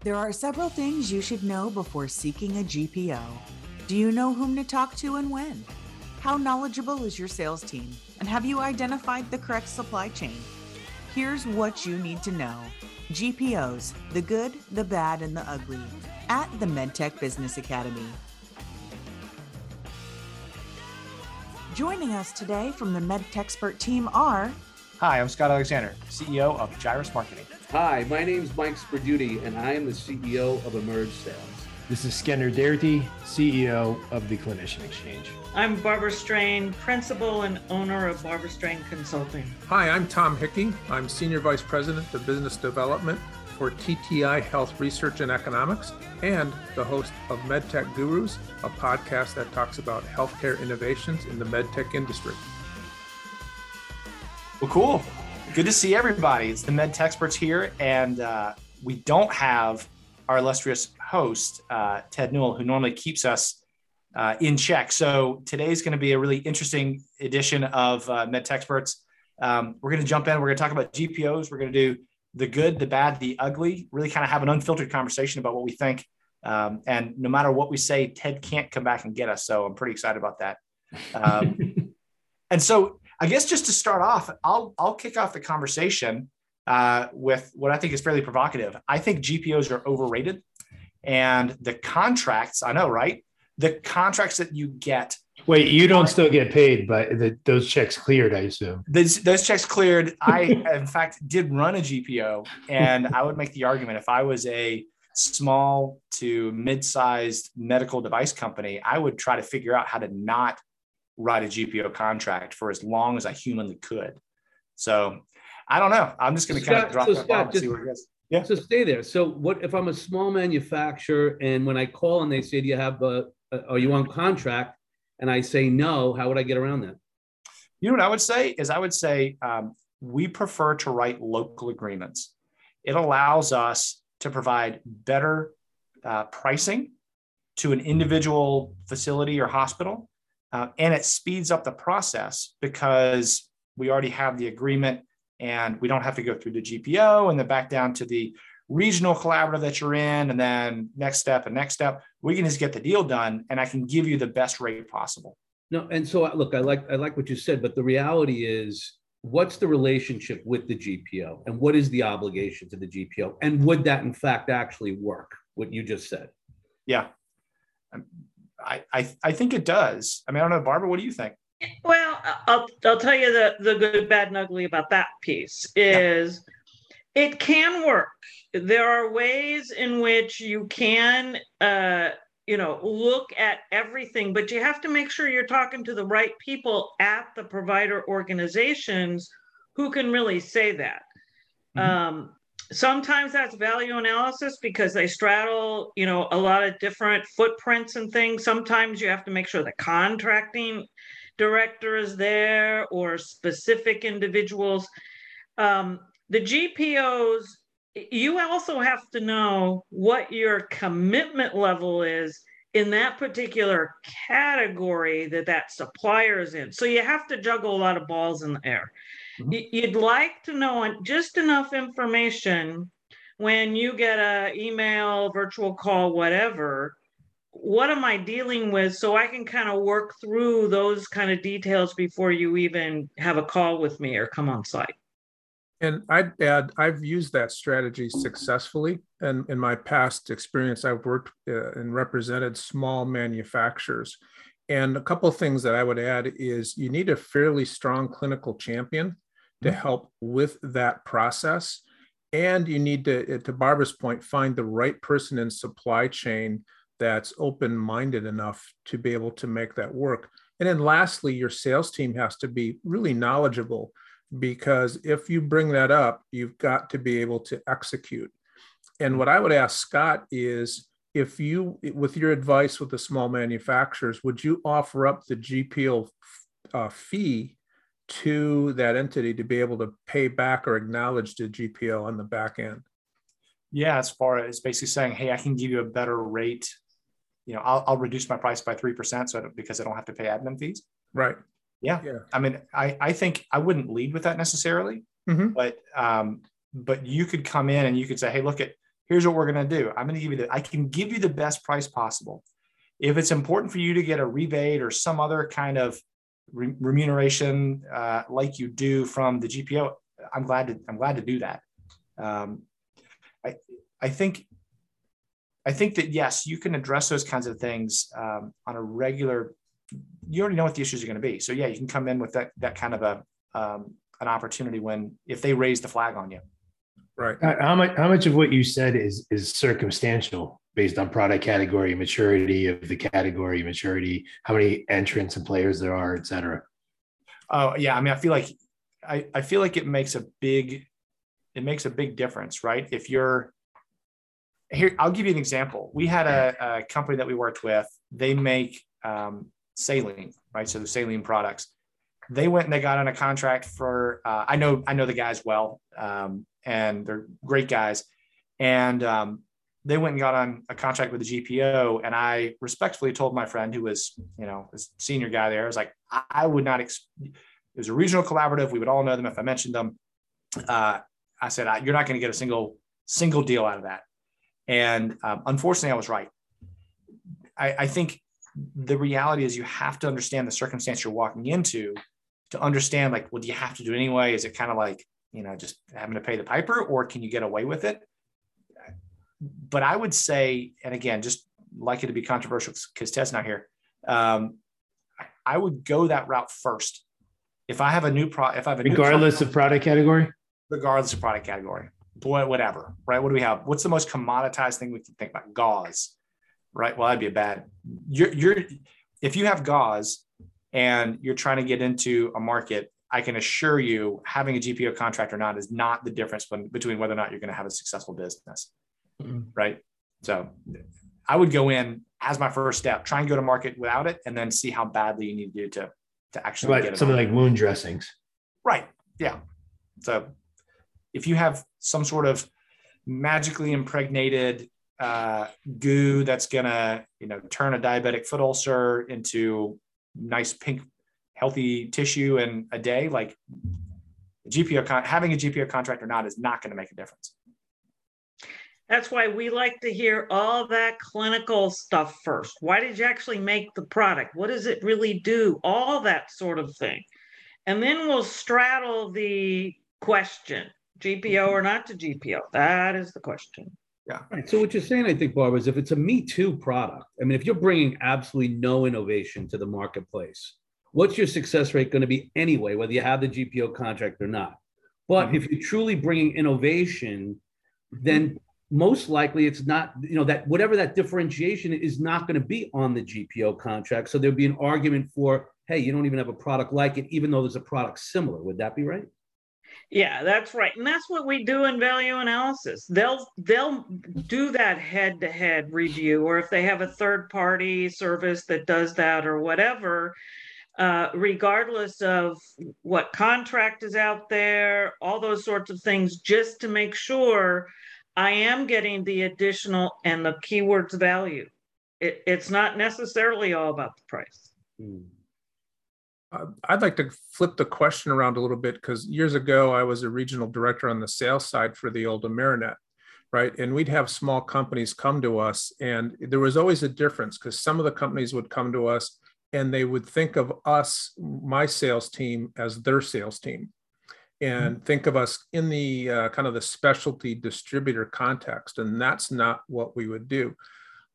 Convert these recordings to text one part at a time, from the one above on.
There are several things you should know before seeking a GPO. Do you know whom to talk to and when? How knowledgeable is your sales team? And have you identified the correct supply chain? Here's what you need to know GPOs, the good, the bad, and the ugly, at the MedTech Business Academy. Joining us today from the MedTexpert team are Hi, I'm Scott Alexander, CEO of Gyrus Marketing. Hi, my name is Mike Sperduti, and I am the CEO of Emerge Sales. This is Skender Darity, CEO of the Clinician Exchange. I'm Barbara Strain, principal and owner of Barbara Strain Consulting. Hi, I'm Tom Hickey. I'm Senior Vice President of Business Development for TTI Health Research and Economics and the host of MedTech Gurus, a podcast that talks about healthcare innovations in the medtech industry. Well, cool. Good to see everybody. It's the MedTexperts here, and uh, we don't have our illustrious host, uh, Ted Newell, who normally keeps us uh, in check. So today's going to be a really interesting edition of uh, MedTexperts. Um, we're going to jump in. We're going to talk about GPOs. We're going to do the good, the bad, the ugly. Really kind of have an unfiltered conversation about what we think. Um, and no matter what we say, Ted can't come back and get us. So I'm pretty excited about that. Um, and so I guess just to start off, I'll I'll kick off the conversation uh, with what I think is fairly provocative. I think GPOs are overrated, and the contracts. I know, right? The contracts that you get. Wait, you don't still get paid, but the, those checks cleared, I assume. Those, those checks cleared. I, in fact, did run a GPO, and I would make the argument if I was a small to mid-sized medical device company, I would try to figure out how to not write a GPO contract for as long as I humanly could. So I don't know. I'm just going to kind of drop so that Scott, just, see where it goes. Yeah. So stay there. So what if I'm a small manufacturer and when I call and they say, "Do you have a? Are you on contract?" and I say no, how would I get around that? You know what I would say is I would say um, we prefer to write local agreements. It allows us to provide better uh, pricing to an individual facility or hospital uh, and it speeds up the process because we already have the agreement and we don't have to go through the GPO and then back down to the regional collaborative that you're in. And then next step and next step, we can just get the deal done and I can give you the best rate possible. No, and so look, I like I like what you said, but the reality is, what's the relationship with the GPO, and what is the obligation to the GPO, and would that in fact actually work? What you just said. Yeah, I, I, I think it does. I mean, I don't know, Barbara, what do you think? Well, I'll I'll tell you the the good, bad, and ugly about that piece is yeah. it can work. There are ways in which you can uh, you know look at everything, but you have to make sure you're talking to the right people at the provider organizations who can really say that. Mm-hmm. Um, sometimes that's value analysis because they straddle you know a lot of different footprints and things. Sometimes you have to make sure the contracting director is there or specific individuals. Um, the gpos you also have to know what your commitment level is in that particular category that that supplier is in. So you have to juggle a lot of balls in the air. You'd like to know just enough information when you get a email, virtual call, whatever. What am I dealing with so I can kind of work through those kind of details before you even have a call with me or come on site? And I'd add, I've used that strategy successfully. And in my past experience, I've worked uh, and represented small manufacturers. And a couple of things that I would add is you need a fairly strong clinical champion to help with that process. And you need to, to Barbara's point, find the right person in supply chain that's open minded enough to be able to make that work. And then lastly, your sales team has to be really knowledgeable because if you bring that up, you've got to be able to execute. And what I would ask Scott is if you, with your advice with the small manufacturers, would you offer up the GPO uh, fee to that entity to be able to pay back or acknowledge the GPO on the back end? Yeah, as far as basically saying, hey, I can give you a better rate. You know, I'll, I'll reduce my price by three percent, so I because I don't have to pay admin fees. Right. Yeah. yeah. I mean, I I think I wouldn't lead with that necessarily, mm-hmm. but um, but you could come in and you could say, hey, look at here's what we're going to do. I'm going to give you the, I can give you the best price possible. If it's important for you to get a rebate or some other kind of re- remuneration uh, like you do from the GPO, I'm glad to, I'm glad to do that. Um, I, I think, I think that yes, you can address those kinds of things um, on a regular. You already know what the issues are going to be, so yeah, you can come in with that that kind of a um, an opportunity when if they raise the flag on you. Right. How much how much of what you said is is circumstantial based on product category, maturity of the category, maturity, how many entrants and players there are, et cetera? Oh yeah, I mean, I feel like I, I feel like it makes a big it makes a big difference, right? If you're here, I'll give you an example. We had a, a company that we worked with. They make um, saline, right? So the saline products. They went and they got on a contract for. Uh, I know I know the guys well. Um, and they're great guys. And um, they went and got on a contract with the GPO. And I respectfully told my friend, who was, you know, a senior guy there, I was like, I would not. Ex- it was a regional collaborative. We would all know them if I mentioned them. Uh, I said, you're not going to get a single single deal out of that. And um, unfortunately, I was right. I, I think the reality is you have to understand the circumstance you're walking into to understand like, well, do you have to do it anyway? Is it kind of like you know, just having to pay the piper, or can you get away with it? But I would say, and again, just like it to be controversial because Ted's not here. Um, I would go that route first. If I have a new product, if I have a regardless product, of product category, regardless of product category, boy, whatever, right? What do we have? What's the most commoditized thing we can think about? Gauze, right? Well, that'd be a bad. You're, you're if you have gauze and you're trying to get into a market I can assure you having a GPO contract or not is not the difference between whether or not you're going to have a successful business. Mm-hmm. Right. So I would go in as my first step, try and go to market without it, and then see how badly you need to do to, to actually like get it. Something like wound dressings. Right. Yeah. So if you have some sort of magically impregnated uh, goo that's gonna, you know, turn a diabetic foot ulcer into nice pink healthy tissue in a day, like GPO con- having a GPO contract or not is not going to make a difference. That's why we like to hear all that clinical stuff first. Why did you actually make the product? What does it really do? All that sort of thing. And then we'll straddle the question GPO or not to GPO. That is the question. Yeah. Right. So what you're saying, I think, Barbara, is if it's a Me Too product, I mean, if you're bringing absolutely no innovation to the marketplace, what's your success rate going to be anyway, whether you have the GPO contract or not? But mm-hmm. if you're truly bringing innovation, then most likely it's not, you know, that whatever that differentiation is not going to be on the GPO contract. So there'd be an argument for, hey, you don't even have a product like it, even though there's a product similar. Would that be right? Yeah, that's right. And that's what we do in value analysis. They'll they'll do that head-to-head review or if they have a third party service that does that or whatever, uh, regardless of what contract is out there, all those sorts of things, just to make sure I am getting the additional and the keywords value. It, it's not necessarily all about the price. Uh, I'd like to flip the question around a little bit because years ago I was a regional director on the sales side for the old Amerinet, right? And we'd have small companies come to us, and there was always a difference because some of the companies would come to us and they would think of us, my sales team, as their sales team, and mm-hmm. think of us in the uh, kind of the specialty distributor context. And that's not what we would do.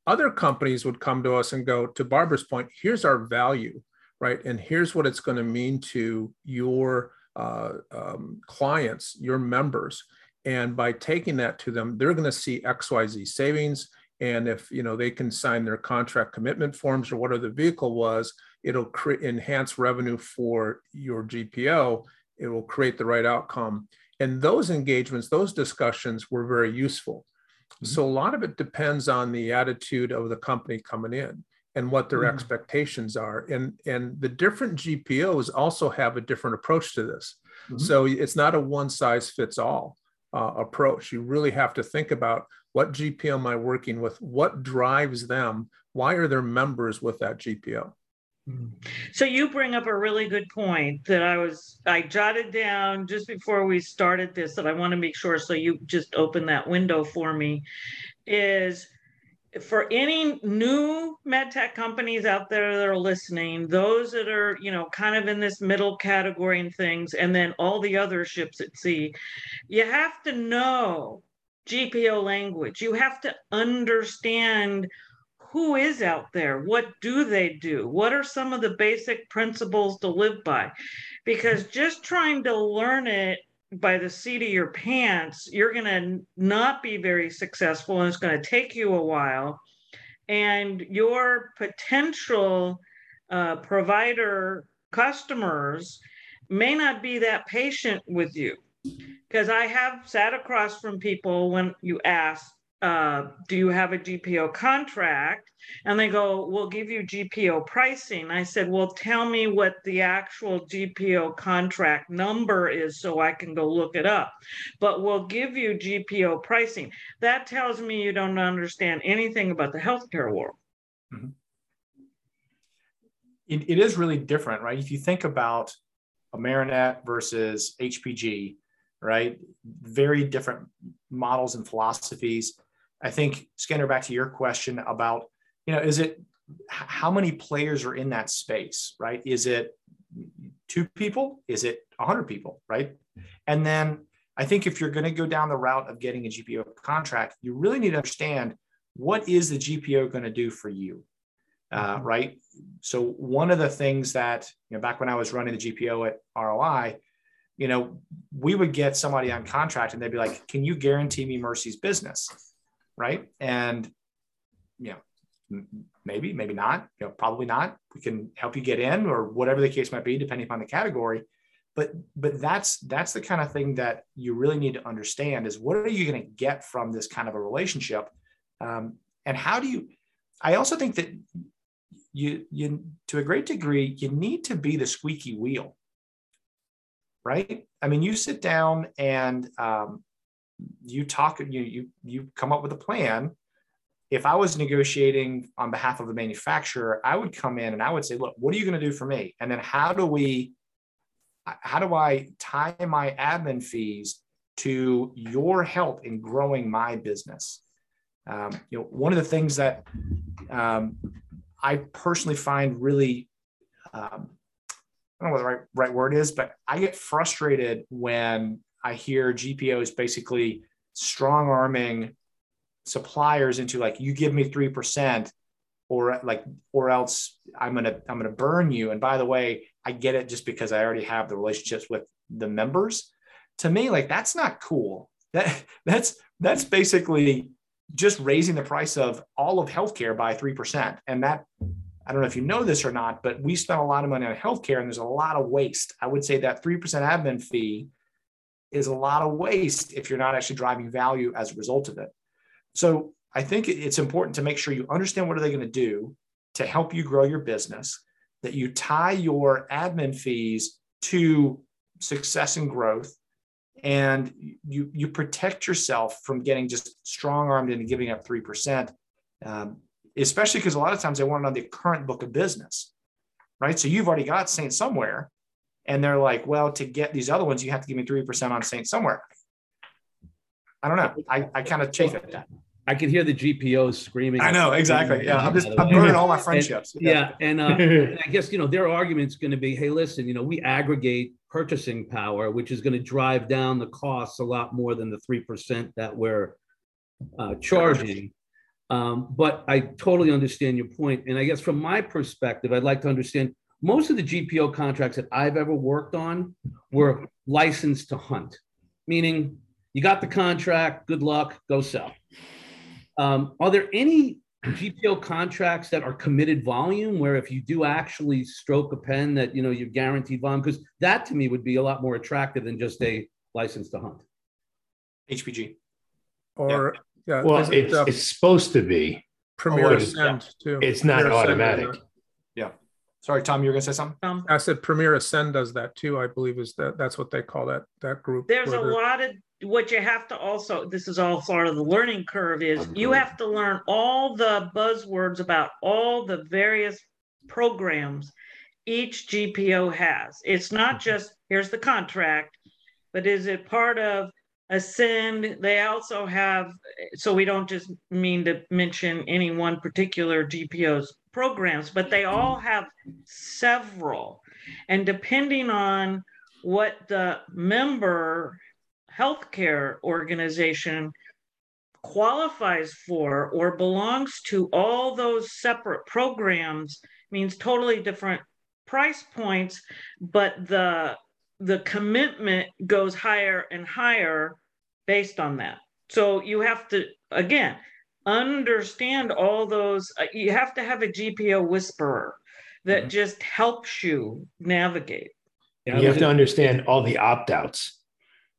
Other companies would come to us and go, to Barbara's point, here's our value, right? And here's what it's going to mean to your uh, um, clients, your members. And by taking that to them, they're going to see XYZ savings and if you know they can sign their contract commitment forms or whatever the vehicle was it'll create enhance revenue for your gpo it will create the right outcome and those engagements those discussions were very useful mm-hmm. so a lot of it depends on the attitude of the company coming in and what their mm-hmm. expectations are and and the different gpos also have a different approach to this mm-hmm. so it's not a one size fits all uh, approach you really have to think about what GPO am I working with? What drives them? Why are there members with that GPO? Mm-hmm. So you bring up a really good point that I was I jotted down just before we started this that I want to make sure so you just open that window for me is for any new med tech companies out there that are listening, those that are, you know, kind of in this middle category and things, and then all the other ships at sea, you have to know GPO language. You have to understand who is out there? What do they do? What are some of the basic principles to live by? Because just trying to learn it by the seat of your pants you're going to not be very successful and it's going to take you a while. And your potential uh, provider customers may not be that patient with you. Because i have sat across from people when you ask uh, do you have a GPO contract? And they go, we'll give you GPO pricing. I said, well, tell me what the actual GPO contract number is so I can go look it up. But we'll give you GPO pricing. That tells me you don't understand anything about the healthcare world. Mm-hmm. It, it is really different, right? If you think about Amerinet versus HPG, right? Very different models and philosophies. I think Skinner, back to your question about, you know, is it how many players are in that space, right? Is it two people? Is it 100 people, right? And then I think if you're going to go down the route of getting a GPO contract, you really need to understand what is the GPO going to do for you, uh, mm-hmm. right? So one of the things that you know, back when I was running the GPO at ROI, you know, we would get somebody on contract and they'd be like, "Can you guarantee me Mercy's business?" Right? And you know, maybe, maybe not, you know, probably not. We can help you get in or whatever the case might be, depending upon the category. But but that's that's the kind of thing that you really need to understand is what are you going to get from this kind of a relationship, um, and how do you? I also think that you you to a great degree you need to be the squeaky wheel, right? I mean, you sit down and um, you talk you you you come up with a plan. If i was negotiating on behalf of a manufacturer i would come in and i would say look what are you going to do for me? And then how do we how do i tie my admin fees to your help in growing my business? Um, you know one of the things that um, i personally find really um, i don't know what the right, right word is but i get frustrated when I hear GPOs basically strong arming suppliers into like you give me 3% or like or else I'm going to I'm going to burn you. And by the way I get it just because I already have the relationships with the members. To me like that's not cool. That that's that's basically just raising the price of all of healthcare by 3% and that I don't know if you know this or not but we spend a lot of money on healthcare and there's a lot of waste. I would say that 3% admin fee is a lot of waste if you're not actually driving value as a result of it. So I think it's important to make sure you understand what are they going to do to help you grow your business, that you tie your admin fees to success and growth, and you you protect yourself from getting just strong armed into giving up three percent, um, especially because a lot of times they want it on the current book of business, right? So you've already got Saint somewhere, and they're like, well, to get these other ones, you have to give me 3% on Saint somewhere. I don't know. I, I kind of chafe at that. I can hear the GPOs screaming. I know exactly. Yeah, I'm just I'm burning all my friendships. And, yeah, and, uh, and, I guess you know their argument's going to be, hey, listen, you know, we aggregate purchasing power, which is going to drive down the costs a lot more than the three percent that we're uh, charging. Um, but I totally understand your point, and I guess from my perspective, I'd like to understand most of the GPO contracts that I've ever worked on were licensed to hunt, meaning you got the contract, good luck, go sell. Um, are there any GPO contracts that are committed volume where if you do actually stroke a pen that you know you're guaranteed volume? Because that to me would be a lot more attractive than just a license to hunt. HPG. Or yeah, yeah well, it's, uh, it's supposed to be. Premier oh, Ascend too. It's not Premier automatic. Ascend, Sorry, Tom, you were gonna say something? Um, I said Premier Ascend does that too. I believe is that that's what they call that that group. There's a lot of what you have to also. This is all part of the learning curve. Is you have to learn all the buzzwords about all the various programs each GPO has. It's not mm-hmm. just here's the contract, but is it part of Ascend? They also have, so we don't just mean to mention any one particular GPO's programs, but they all mm-hmm. have several. And depending on what the member healthcare organization qualifies for or belongs to all those separate programs means totally different price points but the the commitment goes higher and higher based on that so you have to again understand all those uh, you have to have a gpo whisperer that mm-hmm. just helps you navigate yeah, you have to understand all the opt-outs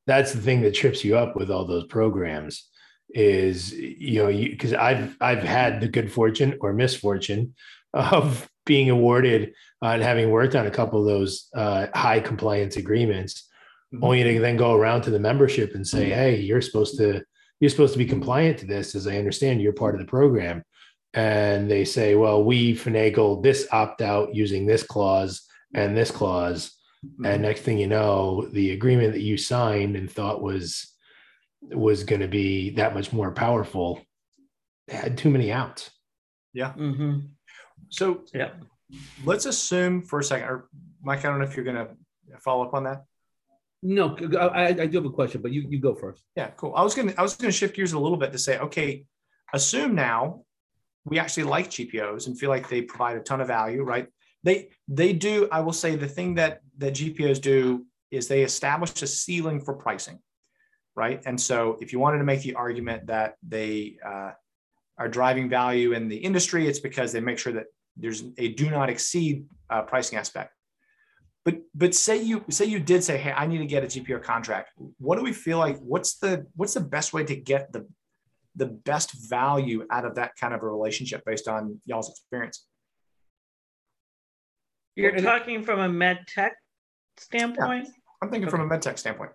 that's the thing that trips you up with all those programs is you know because i've i've had the good fortune or misfortune of being awarded uh, and having worked on a couple of those uh, high compliance agreements mm-hmm. only to then go around to the membership and say hey you're supposed to you're supposed to be compliant to this as i understand you're part of the program. And they say well we finagled this opt out using this clause and this clause. Mm-hmm. and next thing you know the agreement that you signed and thought was was going to be that much more powerful had too many outs. Yeah. Mm-hmm. so yeah. let's assume for a second or mike i don't know if you're going to follow up on that no I, I do have a question but you, you go first yeah cool i was to i was to shift gears a little bit to say okay assume now we actually like gpos and feel like they provide a ton of value right they they do i will say the thing that that gpos do is they establish a ceiling for pricing right? And so if you wanted to make the argument that they uh, are driving value in the industry, it's because they make sure that there's a do not exceed uh, pricing aspect. But but say you say you did say, hey, I need to get a GPO contract. What do we feel like? What's the what's the best way to get the the best value out of that kind of a relationship based on y'all's experience? You're talking from a med tech standpoint. Yeah, I'm thinking okay. from a med tech standpoint.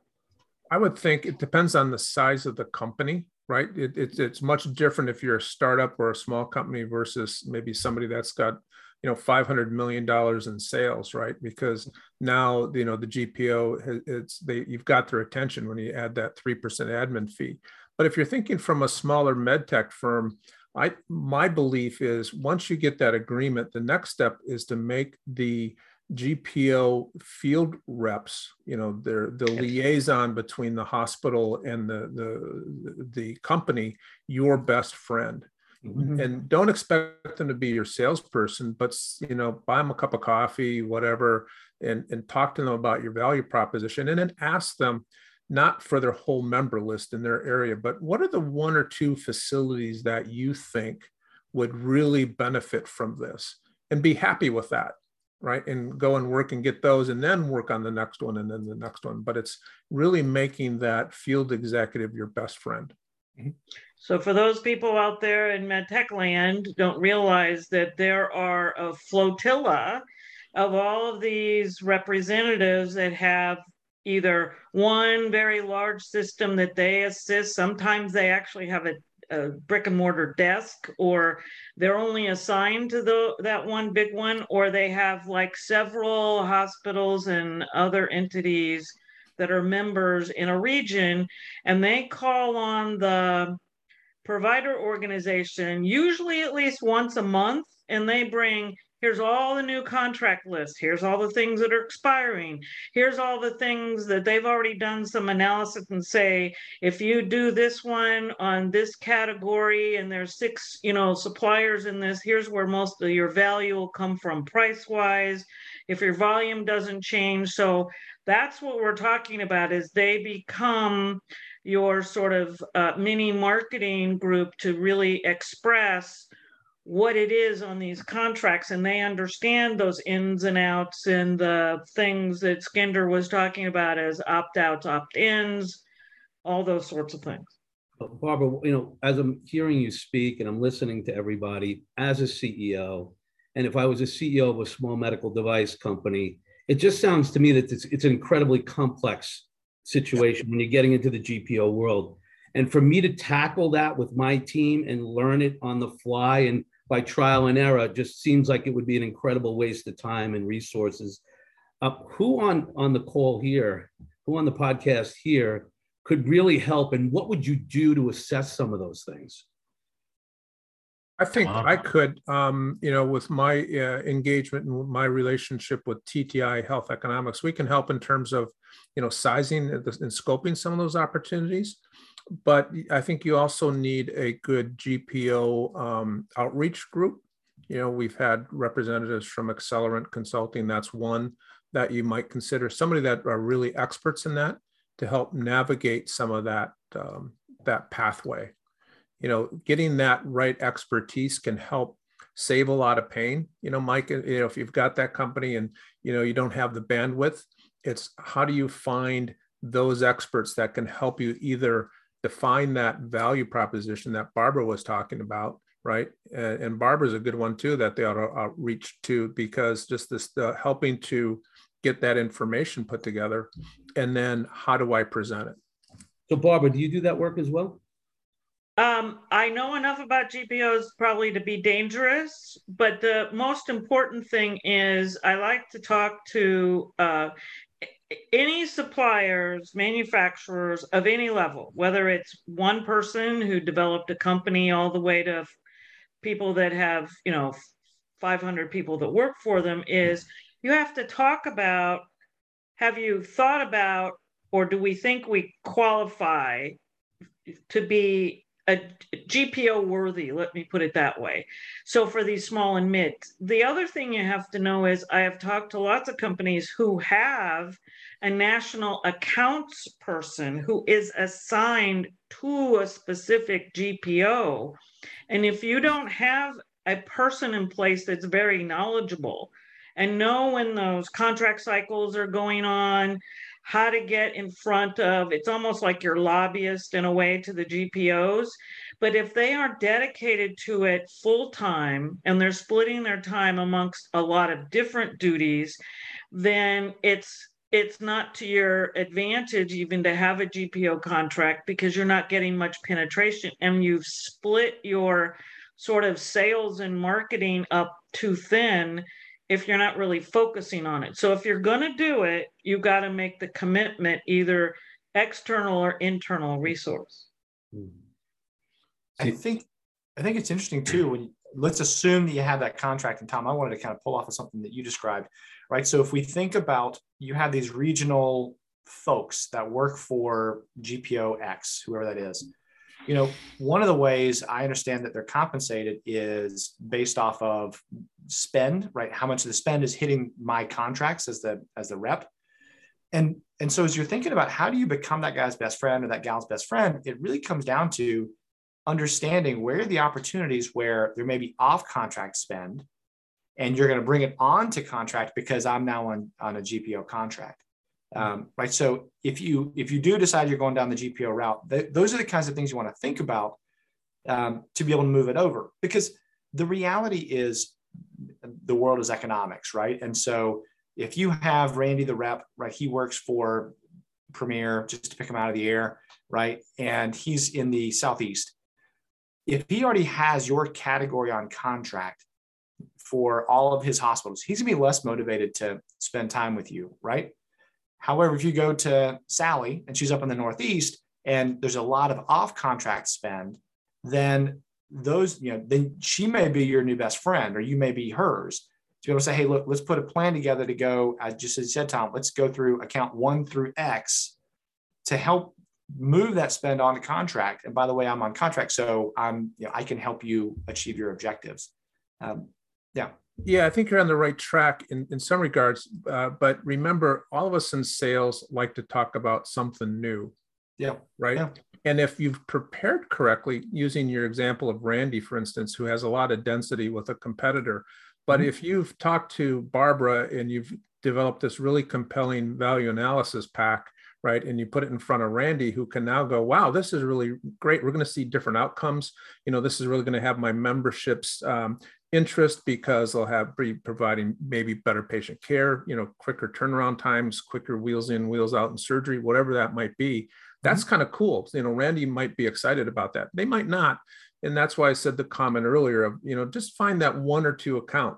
I would think it depends on the size of the company, right? It, it's it's much different if you're a startup or a small company versus maybe somebody that's got you know 500 million dollars in sales right? Because now you know the gpo it's they you've got their attention when you add that 3% admin fee. But if you're thinking from a smaller med tech firm i my belief is once you get that agreement the next step is to make the GPO field reps, you know, they're the liaison between the hospital and the the the company, your best friend. Mm-hmm. And don't expect them to be your salesperson, but you know, buy them a cup of coffee, whatever, and and talk to them about your value proposition, and then ask them not for their whole member list in their area, but what are the one or two facilities that you think would really benefit from this, and be happy with that right and go and work and get those and then work on the next one and then the next one but it's really making that field executive your best friend. So for those people out there in medtech land don't realize that there are a flotilla of all of these representatives that have either one very large system that they assist. Sometimes they actually have a a brick and mortar desk or they're only assigned to the that one big one or they have like several hospitals and other entities that are members in a region and they call on the provider organization usually at least once a month and they bring here's all the new contract lists here's all the things that are expiring. Here's all the things that they've already done some analysis and say if you do this one on this category and there's six you know suppliers in this here's where most of your value will come from price wise if your volume doesn't change. So that's what we're talking about is they become your sort of uh, mini marketing group to really express what it is on these contracts and they understand those ins and outs and the things that Skender was talking about as opt outs, opt ins, all those sorts of things. Barbara, you know, as I'm hearing you speak and I'm listening to everybody as a CEO, and if I was a CEO of a small medical device company, it just sounds to me that it's, it's an incredibly complex situation when you're getting into the GPO world. And for me to tackle that with my team and learn it on the fly and by trial and error just seems like it would be an incredible waste of time and resources. Uh, who on on the call here, who on the podcast here, could really help, and what would you do to assess some of those things? I think I could, um, you know, with my uh, engagement and my relationship with TTI Health Economics, we can help in terms of, you know, sizing and scoping some of those opportunities. But I think you also need a good GPO um, outreach group. You know, we've had representatives from Accelerant Consulting. That's one that you might consider. Somebody that are really experts in that to help navigate some of that um, that pathway you know getting that right expertise can help save a lot of pain. You know mike you know if you've got that company and you know you don't have the bandwidth it's how do you find those experts that can help you either define that value proposition that barbara was talking about right? And, barbara's a good one too that they ought to uh, reach to because just this uh, helping to get that information put together and then how do i present it? So barbara do you do that work as well um, I know enough about GPOs probably to be dangerous, but the most important thing is I like to talk to uh, any suppliers, manufacturers of any level, whether it's one person who developed a company all the way to people that have, you know, 500 people that work for them, is you have to talk about have you thought about or do we think we qualify to be a GPO worthy, let me put it that way. So for these small and mid, the other thing you have to know is I have talked to lots of companies who have a national accounts person who is assigned to a specific GPO. And if you don't have a person in place that's very knowledgeable and know when those contract cycles are going on, how to get in front of it's almost like your lobbyist in a way to the GPOs. But if they aren't dedicated to it full time and they're splitting their time amongst a lot of different duties, then it's it's not to your advantage even to have a GPO contract because you're not getting much penetration and you've split your sort of sales and marketing up too thin if you're not really focusing on it. So if you're going to do it, you have got to make the commitment either external or internal resource. I think I think it's interesting too when you, let's assume that you have that contract and Tom I wanted to kind of pull off of something that you described right so if we think about you have these regional folks that work for GPO X whoever that is you know one of the ways I understand that they're compensated is based off of spend, right? How much of the spend is hitting my contracts as the as the rep. And and so as you're thinking about how do you become that guy's best friend or that gal's best friend, it really comes down to understanding where the opportunities where there may be off contract spend and you're going to bring it on to contract because I'm now on, on a GPO contract. Um, right. So if you if you do decide you're going down the GPO route, th- those are the kinds of things you want to think about um, to be able to move it over. Because the reality is the world is economics, right? And so if you have Randy the rep, right, he works for Premier, just to pick him out of the air, right? And he's in the Southeast. If he already has your category on contract for all of his hospitals, he's gonna be less motivated to spend time with you, right? However, if you go to Sally and she's up in the Northeast and there's a lot of off contract spend, then those, you know, then she may be your new best friend or you may be hers. To be able to say, hey, look, let's put a plan together to go, I just as you said, Tom, let's go through account one through X to help move that spend on the contract. And by the way, I'm on contract, so I'm, you know, I can help you achieve your objectives. Um, yeah. Yeah, I think you're on the right track in, in some regards. Uh, but remember, all of us in sales like to talk about something new. Yeah. Right. Yeah. And if you've prepared correctly, using your example of Randy, for instance, who has a lot of density with a competitor, but mm-hmm. if you've talked to Barbara and you've developed this really compelling value analysis pack, right, and you put it in front of Randy, who can now go, wow, this is really great. We're going to see different outcomes. You know, this is really going to have my memberships um, interest because they'll have be providing maybe better patient care, you know, quicker turnaround times, quicker wheels in, wheels out in surgery, whatever that might be that's mm-hmm. kind of cool. You know, Randy might be excited about that. They might not, and that's why I said the comment earlier of you know just find that one or two account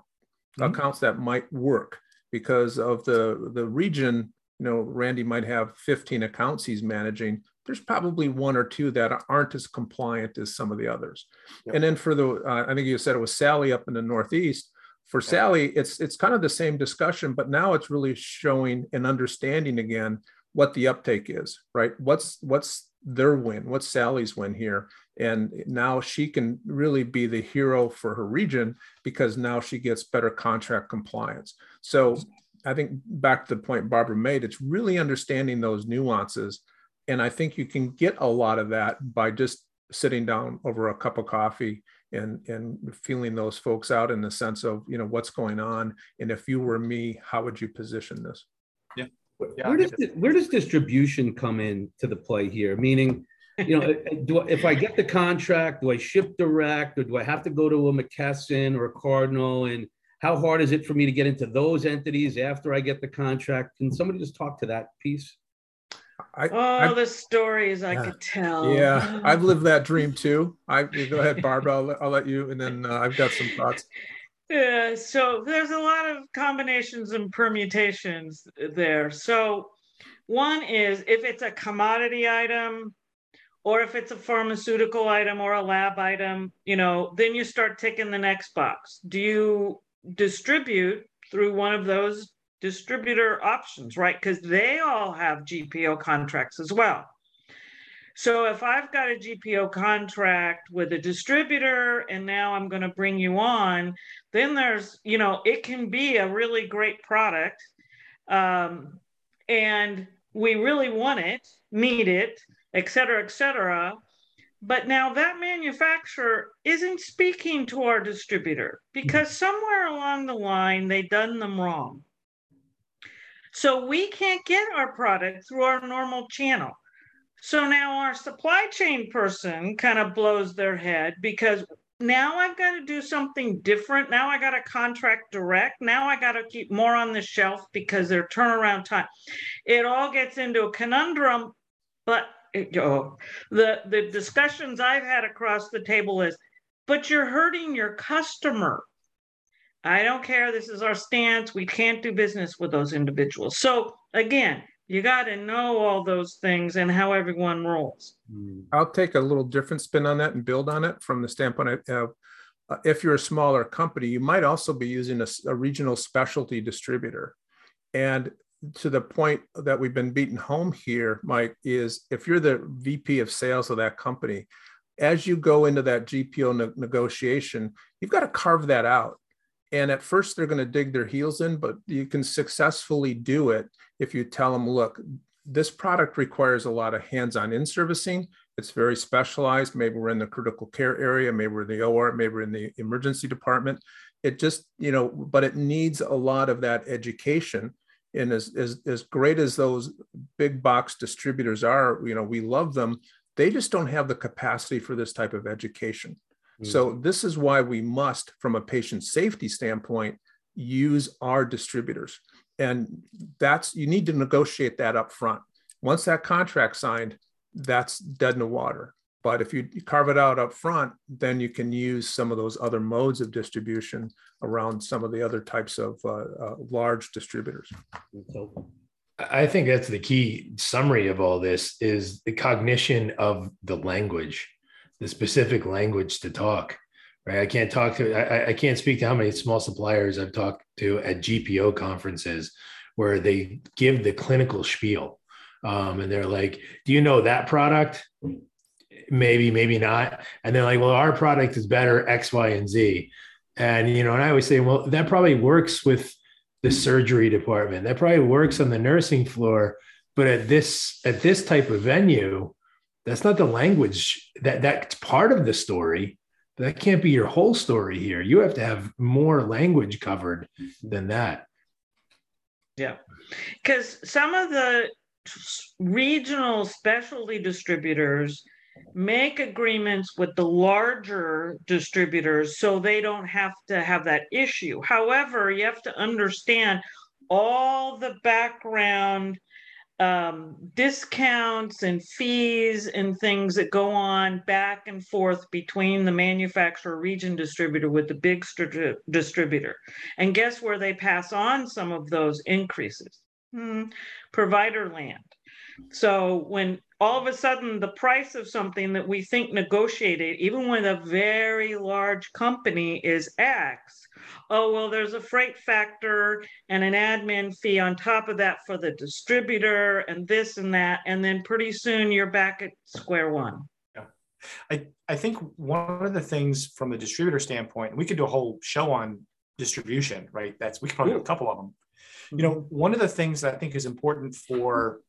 mm-hmm. accounts that might work because of the the region. You know, Randy might have 15 accounts he's managing. There's probably one or two that aren't as compliant as some of the others. Yep. And then for the, uh, I think you said it was Sally up in the Northeast. For Sally, it's it's kind of the same discussion, but now it's really showing and understanding again what the uptake is, right? What's what's their win? What's Sally's win here? And now she can really be the hero for her region because now she gets better contract compliance. So I think back to the point Barbara made, it's really understanding those nuances. And I think you can get a lot of that by just sitting down over a cup of coffee and and feeling those folks out in the sense of you know what's going on and if you were me how would you position this yeah, yeah where does where does distribution come in to the play here meaning you know, do if I get the contract, do I ship direct, or do I have to go to a McKesson or a Cardinal? And how hard is it for me to get into those entities after I get the contract? Can somebody just talk to that piece? I, oh, I, the stories I could tell. Yeah, I've lived that dream too. I go ahead, Barbara. I'll, I'll let you, and then uh, I've got some thoughts. Yeah, so there's a lot of combinations and permutations there. So one is if it's a commodity item, or if it's a pharmaceutical item or a lab item, you know, then you start ticking the next box. Do you distribute through one of those distributor options, right? Because they all have GPO contracts as well. So if I've got a GPO contract with a distributor and now I'm going to bring you on, then there's, you know, it can be a really great product. Um, and we really want it, need it, et cetera, et cetera. But now that manufacturer isn't speaking to our distributor because mm-hmm. somewhere along the line they've done them wrong. So we can't get our product through our normal channel. So now our supply chain person kind of blows their head because now I've got to do something different. Now I got to contract direct. Now I got to keep more on the shelf because their turnaround time. It all gets into a conundrum, but oh, the the discussions I've had across the table is, but you're hurting your customer. I don't care. This is our stance. We can't do business with those individuals. So again, you got to know all those things and how everyone rolls. Hmm. I'll take a little different spin on that and build on it from the standpoint of uh, if you're a smaller company, you might also be using a, a regional specialty distributor. And to the point that we've been beaten home here, Mike, is if you're the VP of sales of that company, as you go into that GPO ne- negotiation, you've got to carve that out. And at first, they're going to dig their heels in, but you can successfully do it if you tell them, look, this product requires a lot of hands on in servicing. It's very specialized. Maybe we're in the critical care area, maybe we're in the OR, maybe we're in the emergency department. It just, you know, but it needs a lot of that education and as, as as great as those big box distributors are you know we love them they just don't have the capacity for this type of education mm-hmm. so this is why we must from a patient safety standpoint use our distributors and that's you need to negotiate that up front once that contract signed that's dead in the water but if you carve it out up front, then you can use some of those other modes of distribution around some of the other types of uh, uh, large distributors. I think that's the key summary of all this is the cognition of the language, the specific language to talk. Right. I can't talk to I, I can't speak to how many small suppliers I've talked to at GPO conferences where they give the clinical spiel. Um, and they're like, do you know that product? maybe, maybe not. And they're like, well, our product is better X, Y, and Z. And, you know, and I always say, well, that probably works with the surgery department. That probably works on the nursing floor. But at this, at this type of venue, that's not the language that that's part of the story. That can't be your whole story here. You have to have more language covered than that. Yeah. Because some of the regional specialty distributors make agreements with the larger distributors so they don't have to have that issue. However, you have to understand all the background um, discounts and fees and things that go on back and forth between the manufacturer region distributor with the big stri- distributor. And guess where they pass on some of those increases? Hmm, provider land. So when all of a sudden the price of something that we think negotiated, even with a very large company, is X, oh, well, there's a freight factor and an admin fee on top of that for the distributor and this and that. And then pretty soon you're back at square one. Yeah. I, I think one of the things from the distributor standpoint, we could do a whole show on distribution, right? That's we could probably do a couple of them. You mm-hmm. know, one of the things that I think is important for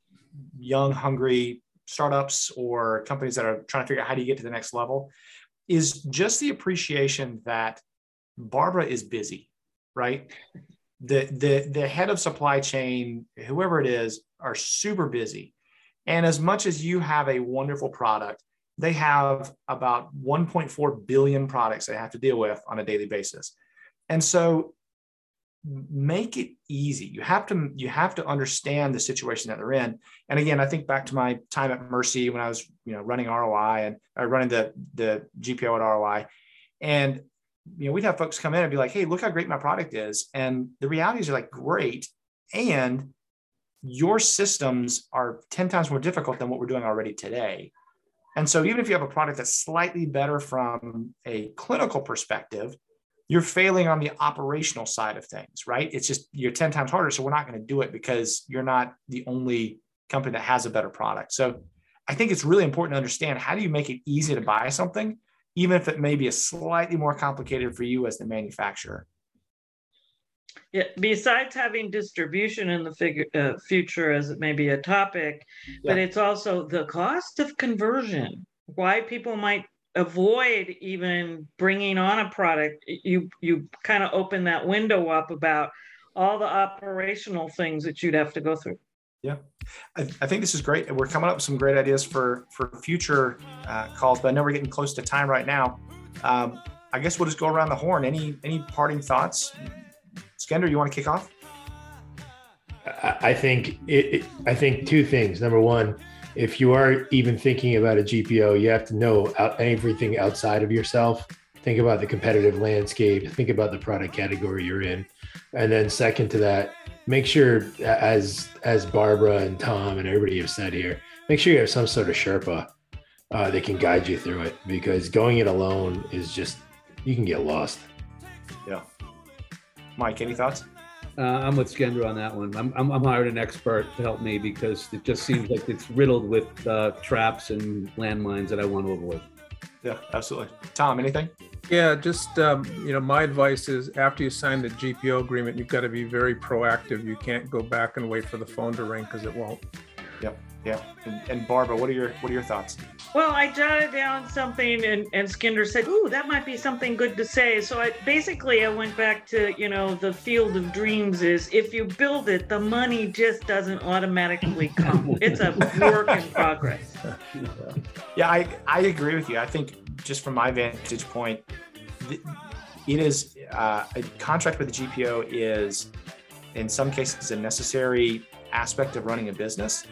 young, hungry startups or companies that are trying to figure out how do you get to the next level is just the appreciation that Barbara is busy, right? The, the, the head of supply chain, whoever it is, are super busy. And as much as you have a wonderful product, they have about 1.4 billion products they have to deal with on a daily basis. And so make it easy. You have to you have to understand the situation that they're in. And again, I think back to my time at Mercy when I was you know running ROI and uh, running the the GPO at ROI, and you know we'd have folks come in and be like, "Hey, look how great my product is," and the reality is, you're like, "Great," and your systems are 10 times more difficult than what we're doing already today. And so even if you have a product that's slightly better from a clinical perspective, you're failing on the operational side of things, right? It's just you're 10 times harder. So we're not going to do it because you're not the only company that has a better product. So I think it's really important to understand how do you make it easy to buy something, even if it may be a slightly more complicated for you as the manufacturer. Yeah, besides having distribution in the figure, uh, future as it may be a topic, yeah. but it's also the cost of conversion. Why people might avoid even bringing on a product you you kind of open that window up about all the operational things that you'd have to go through. Yeah. I, I think this is great we're coming up with some great ideas for for future uh, calls but i know we're getting close to time right now. Um, i guess we'll just go around the horn. Any any parting thoughts? Skender you want to kick off? I think it, it i think two things. Number one if you are even thinking about a GPO, you have to know everything outside of yourself. Think about the competitive landscape, think about the product category you're in. And then second to that, make sure as as Barbara and Tom and everybody have said here, make sure you have some sort of Sherpa uh, that can guide you through it because going it alone is just you can get lost. Yeah. Mike, any thoughts? Uh, I'm with Skender on that one. I'm, I'm, I'm, hired an expert to help me because it just seems like it's riddled with uh, traps and landmines that I want to avoid. Yeah, absolutely. Tom, anything? Yeah, just um, you know, my advice is after you sign the GPO agreement, you've got to be very proactive. You can't go back and wait for the phone to ring because it won't. Yep. Yeah. And, and, Barbara, what are your what are your thoughts? Well, I jotted down something, and and Skender said, "Ooh, that might be something good to say." So I basically I went back to you know the field of dreams is if you build it, the money just doesn't automatically come. it's a work in progress. Yeah, I I agree with you. I think just from my vantage point, it is uh, a contract with the GPO is in some cases a necessary aspect of running a business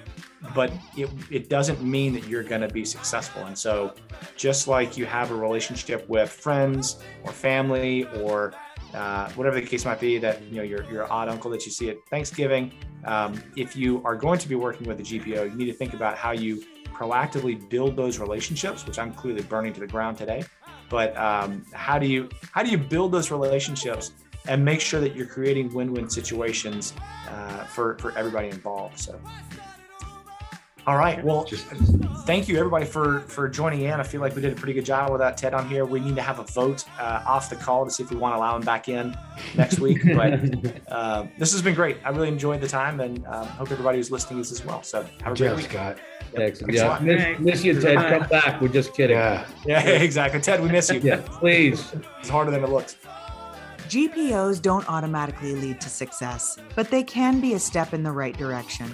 but it, it doesn't mean that you're going to be successful. And so, just like you have a relationship with friends or family or uh, whatever the case might be, that you know your your odd uncle that you see at Thanksgiving, um, if you are going to be working with a GPO, you need to think about how you proactively build those relationships, which I'm clearly burning to the ground today. But um, how do you how do you build those relationships and make sure that you're creating win-win situations uh, for for everybody involved? So all right. Well, thank you everybody for for joining in. I feel like we did a pretty good job without Ted on here. We need to have a vote uh, off the call to see if we want to allow him back in next week. But uh, this has been great. I really enjoyed the time, and um, hope everybody who's listening is as well. So have a great week, Scott. Yep. Yeah, miss, miss, you, Ted. Come back. We're just kidding. Yeah, yeah, exactly. Ted, we miss you. yeah, please. It's harder than it looks. GPOs don't automatically lead to success, but they can be a step in the right direction.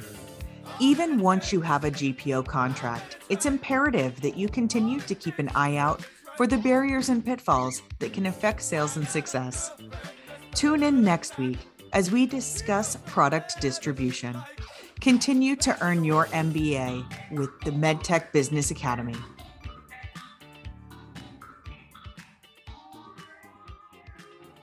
Even once you have a GPO contract, it's imperative that you continue to keep an eye out for the barriers and pitfalls that can affect sales and success. Tune in next week as we discuss product distribution. Continue to earn your MBA with the MedTech Business Academy.